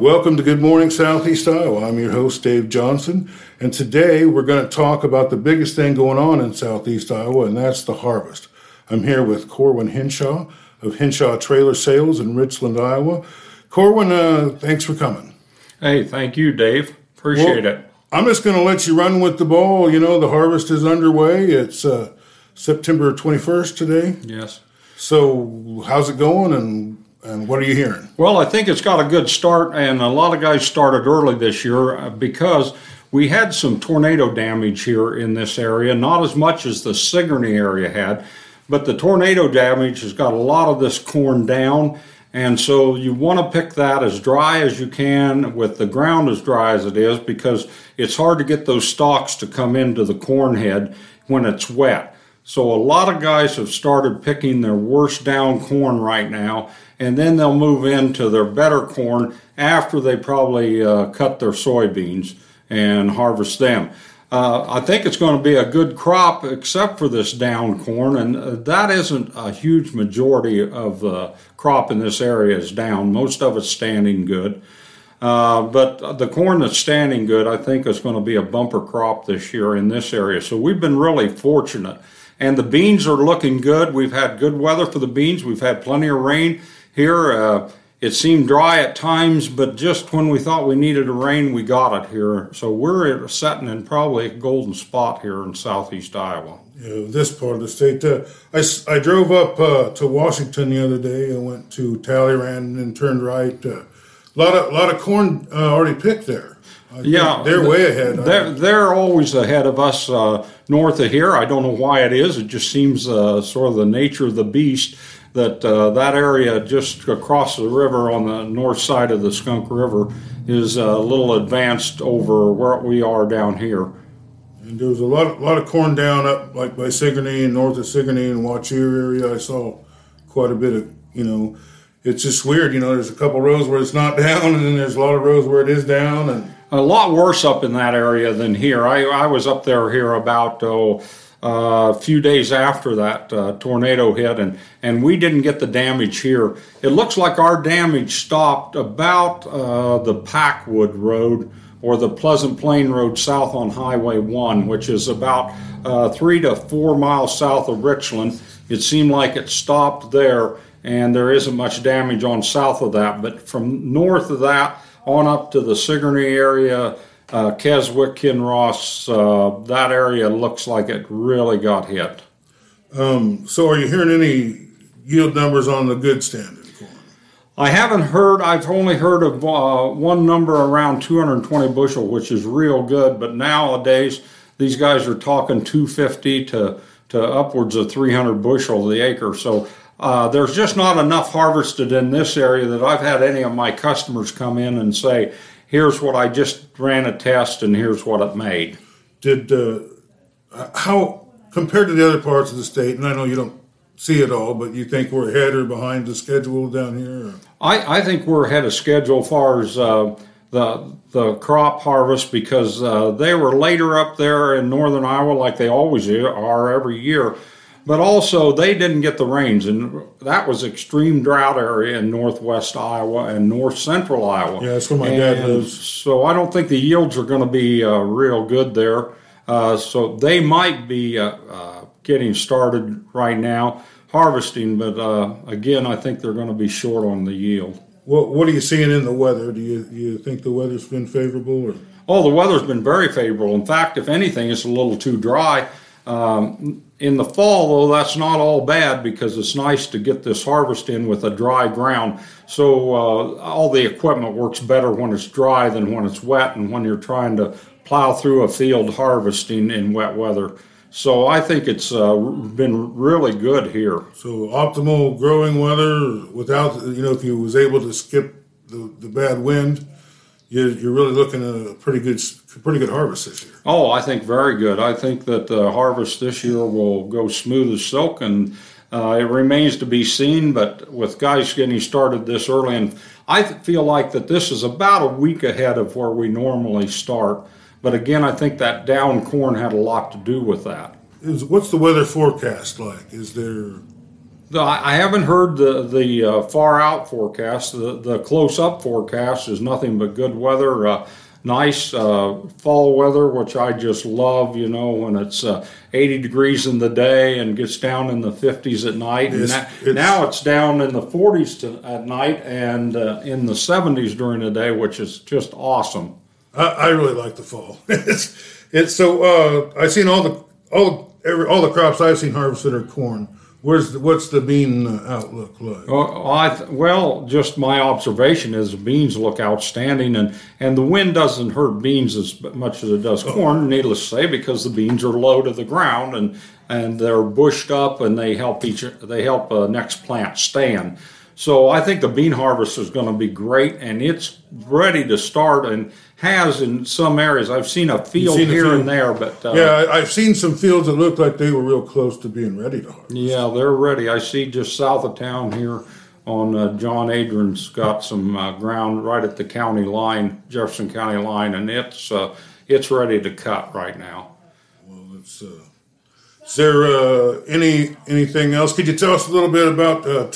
Welcome to Good Morning Southeast Iowa. I'm your host, Dave Johnson, and today we're going to talk about the biggest thing going on in Southeast Iowa, and that's the harvest. I'm here with Corwin Hinshaw of Hinshaw Trailer Sales in Richland, Iowa. Corwin, uh, thanks for coming. Hey, thank you, Dave. Appreciate Well, it. I'm just going to let you run with the ball. You know, the harvest is underway. It's uh, September 21st today. Yes. So, how's it going, and and what are you hearing? Well, I think it's got a good start, and a lot of guys started early this year uh, because we had some tornado damage here in this area. Not as much as the Sigourney area had, but the tornado damage has got a lot of this corn down. And so you want to pick that as dry as you can with the ground as dry as it is because it's hard to get those stalks to come into the corn head when it's wet. So a lot of guys have started picking their worst down corn right now, and then they'll move into their better corn after they probably uh, cut their soybeans and harvest them. Uh, I think it's going to be a good crop, except for this down corn, and uh, that isn't a huge majority of the crop in this area is down. Most of it's standing good. Uh, but the corn that's standing good, I think, is going to be a bumper crop this year in this area. So we've been really fortunate. And the beans are looking good. We've had good weather for the beans. We've had plenty of rain here. Uh, it seemed dry at times, but just when we thought we needed a rain, we got it here. So we're setting in probably a golden spot here in southeast Iowa. know, this part of the state. Uh, I, I drove up uh, to Washington the other day. I went to Talleyrand and turned right. A lot of lot of corn uh, already picked there. Yeah, they're th- way ahead. They're, they're always ahead of us uh, north of here. I don't know why it is. It just seems uh, sort of the nature of the beast that uh, that area just across the river on the north side of the Skunk River is a little advanced over where we are down here. and there was a lot of, lot of corn down up like by Sigourney and north of Sigourney and Watcher area. I saw quite a bit of you know. It's just weird, you know. There's a couple rows where it's not down, and then there's a lot of rows where it is down, and a lot worse up in that area than here. I, I was up there here about oh, uh, a few days after that uh, tornado hit, and, and we didn't get the damage here. It looks like our damage stopped about uh, the Packwood Road or the Pleasant Plain Road south on Highway 1, which is about uh, three to four miles south of Richland. It seemed like it stopped there, and there isn't much damage on south of that. But from north of that, on up to the Sigourney area, uh, Keswick, Kinross, uh, that area looks like it really got hit. so are you hearing any yield numbers on the good standard corn? I haven't heard, I've only heard of uh, one number around 220 bushel, which is real good, but nowadays these guys are talking 250 to, to upwards of 300 bushel the acre. So uh, there's just not enough harvested in this area that I've had any of my customers come in and say, here's what I just ran a test and here's what it made. did uh, how compared to the other parts of the state and i know you don't see it all but you think we're ahead or behind the schedule down here or? I, I think we're ahead of schedule as far as uh, the the crop harvest because uh, they were later up there in northern Iowa like they always are every year, but also they didn't get the rains and that was extreme drought area in northwest Iowa and north central Iowa. Yeah, that's where my dad lives. So I don't think the yields are going to be uh, real good there. Uh, so they might be uh, uh, getting started right now harvesting, but uh, again, I think they're going to be short on the yield. what, what are you seeing in the weather do you, you think the weather's been favorable or Oh, the weather's been very favorable. In fact, if anything, it's a little too dry. Um, in the fall, though, that's not all bad because it's nice to get this harvest in with a dry ground. So uh, all the equipment works better when it's dry than when it's wet and when you're trying to plow through a field harvesting in wet weather. So I think it's uh, been really good here. so optimal growing weather without you know if you was able to skip the, the bad wind you're, you're really looking at a pretty good pretty good harvest this year Oh, I think very good. I think that the harvest this year will go smooth as silk, and uh, it remains to be seen. But with guys getting started this early, and I feel like that this is about a week ahead of where we normally start. But again, I think that down corn had a lot to do with that. is what's the weather forecast like is there The, I haven't heard the the uh, far out forecast. The the close up forecast is nothing but good weather. Uh, nice uh, fall weather, which I just love. You know, when it's uh, 80 degrees in the day and gets down in the 50s at night. And It's- that- it's- now it's down in the 40s to, at night and uh, in the 70s during the day, which is just awesome. I, I really like the fall. it's it's so uh, I've seen all the all every, all the crops I've seen harvested are corn. Where's the, what's the bean uh, outlook like? Well, I th- well, just my observation is beans look outstanding, and, and the wind doesn't hurt beans as much as it does corn. Needless to say, because the beans are low to the ground and and they're bushed up, and they help each they help uh, next plant stand. So I think the bean harvest is going to be great, and it's ready to start, and has in some areas. I've seen a field seen a here field? and there, but uh, Yeah, I've seen some fields that look like they were real close to being ready to harvest. Yeah, they're ready. I see just south of town here on uh, John Adrian's got some uh, ground right at the county line, Jefferson County line, and it's uh, it's ready to cut right now. It's, uh, is there uh, any anything else? Could you tell us a little bit about uh,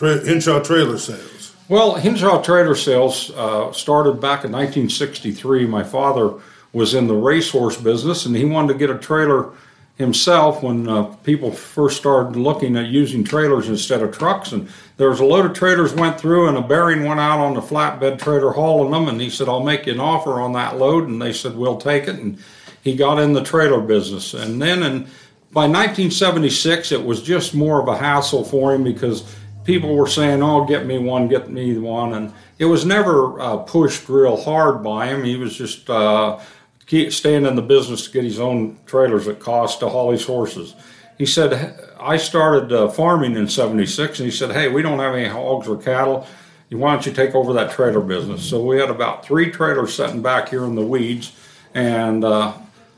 tra- Hinshaw trailer sales? Well, Hinshaw Trailer Sales uh, started back in 1963. My father was in the racehorse business, and he wanted to get a trailer himself when uh, people first started looking at using trailers instead of trucks. And there was a load of trailers went through, and a bearing went out on the flatbed trailer hauling them. And he said, "I'll make you an offer on that load," and they said, "We'll take it." And he got in the trailer business, and then in by 1976, it was just more of a hassle for him because people were saying, "Oh, get me one, get me one," and it was never uh, pushed real hard by him. He was just uh, staying in the business to get his own trailers at cost to haul his horses. He said, "I started uh, farming in '76," and he said, "Hey, we don't have any hogs or cattle. Why don't you take over that trailer business?" So we had about three trailers sitting back here in the weeds, and uh,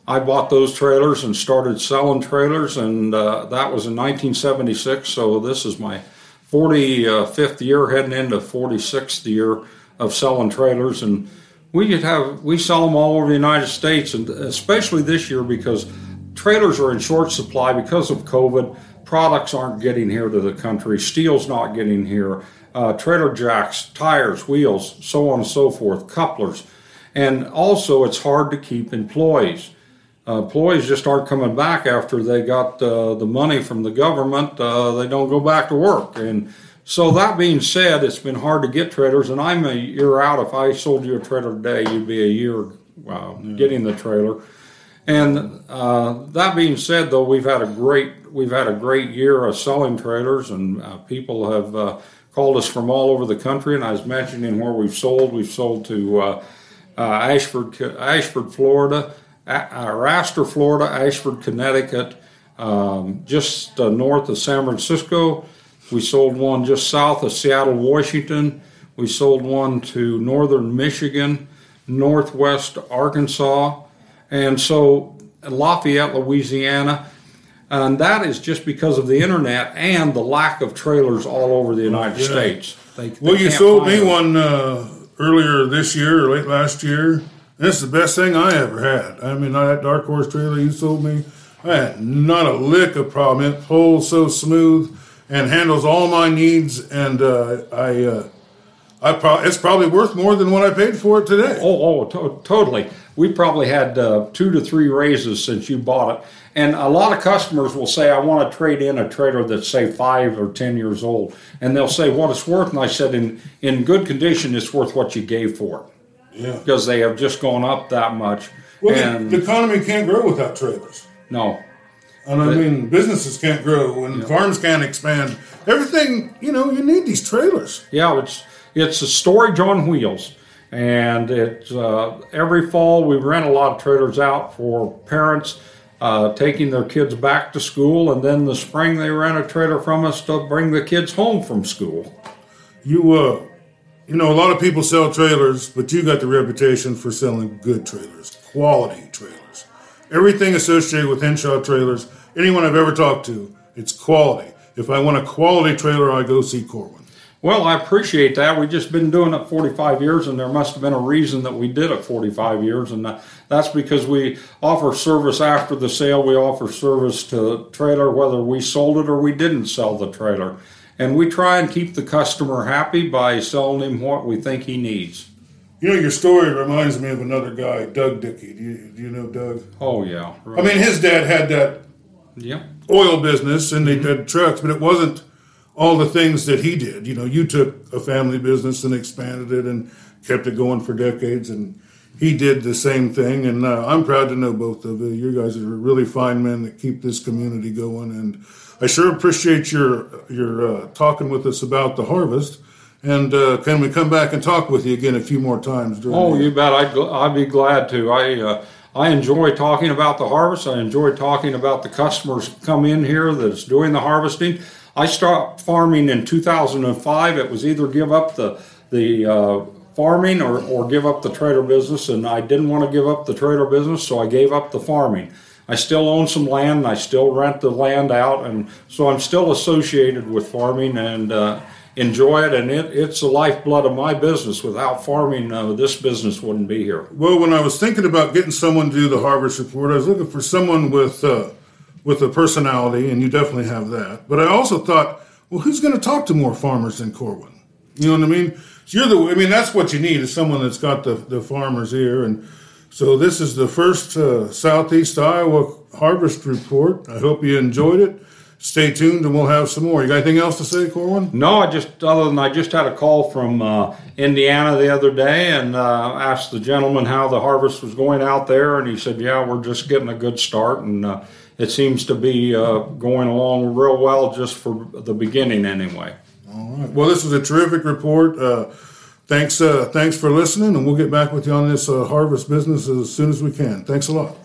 I bought those trailers and started selling trailers, and uh, that was in 1976. So this is my 45th year, heading into 46th year of selling trailers, and we could have we sell them all over the United States, and especially this year because trailers are in short supply because of COVID. Products aren't getting here to the country. Steel's not getting here. Uh, trailer jacks, tires, wheels, so on and so forth, couplers, and also it's hard to keep employees uh, employees just aren't coming back after they got uh, the money from the government. Uh, they don't go back to work. And so, that being said, it's been hard to get trailers, and I'm a year out. If I sold you a trailer today, you'd be a year uh, getting the trailer. And uh, that being said, though, we've had a great we've had a great year of selling trailers, and uh, people have uh, called us from all over the country. And I was mentioning where we've sold. We've sold to uh, uh, Ashford, Ashford, Florida, Rastor, Florida, Ashford, Connecticut, um, just uh, north of San Francisco. We sold one just south of Seattle, Washington. We sold one to northern Michigan, northwest Arkansas, and so Lafayette, Louisiana. And that is just because of the internet and the lack of trailers all over the United Yeah. States. They, they Well, you sold me them. one uh, earlier this year or late last year. This is the best thing I ever had. I mean, that Dark Horse trailer you sold me, I had not a lick of problem. It pulls so smooth and handles all my needs, and uh, I, uh, I pro- it's probably worth more than what I paid for it today. Oh, oh, to- totally. We probably had uh, two to three raises since you bought it. And a lot of customers will say, I want to trade in a trailer that's, say, five or 10 years old. And they'll say what it's worth. And I said, in, in good condition, it's worth what you gave for it Yeah. because they have just gone up that much. Well, the- and the economy can't grow without trailers. no, And I mean, businesses can't grow and farms can't expand. Everything, you know, you need these trailers. Yeah, it's it's a storage on wheels, and it's uh, every fall we rent a lot of trailers out for parents uh, taking their kids back to school, and then the spring they rent a trailer from us to bring the kids home from school. You, uh, you know, a lot of people sell trailers, but you got the reputation for selling good trailers, quality trailers. Everything associated with Hinshaw trailers, anyone I've ever talked to, it's quality. If I want a quality trailer, I go see Corwin. Well, I appreciate that. We've just been doing it 45 years, and there must have been a reason that we did it 45 years, and that's because we offer service after the sale. We offer service to the trailer, whether we sold it or we didn't sell the trailer. And we try and keep the customer happy by selling him what we think he needs. You know, your story reminds me of another guy, Doug Dickey. Do you, do you know Doug? Oh, yeah. Right. I mean, his dad had that yeah. oil business and they mm-hmm. did trucks, but it wasn't all the things that he did. You know, you took a family business and expanded it and kept it going for decades, and he did the same thing. And uh, I'm proud to know both of you. You guys are really fine men that keep this community going, and I sure appreciate your your uh, talking with us about the harvest. And uh, can we come back and talk with you again a few more times? oh, you bet. I'd, I'd be glad to. I uh, I enjoy talking about the harvest. I enjoy talking about the customers come in here that's doing the harvesting. I stopped farming in 2005. It was either give up the the uh, farming or, or give up the trailer business, and I didn't want to give up the trailer business, so I gave up the farming. I still own some land, and I still rent the land out, and so I'm still associated with farming, and uh, enjoy it, and it, it's the lifeblood of my business. Without farming, uh, this business wouldn't be here. Well, when I was thinking about getting someone to do the harvest report, I was looking for someone with uh, with a personality, and you definitely have that. But I also thought, well, who's going to talk to more farmers than Corwin? You know what I mean? So you're the. I mean, that's what you need is someone that's got the the farmers ear, and so this is the first uh, Southeast Iowa harvest report. I hope you enjoyed it stay tuned and we'll have some more. You got anything else to say, Corwin? No, I just, other than I just had a call from uh, Indiana the other day and uh, asked the gentleman how the harvest was going out there. And he said, yeah, we're just getting a good start. And uh, it seems to be uh, going along real well just for the beginning anyway. All right. Well, this was a terrific report. Uh, thanks, uh, thanks for listening, and we'll get back with you on this harvest business as soon as we can. Thanks a lot.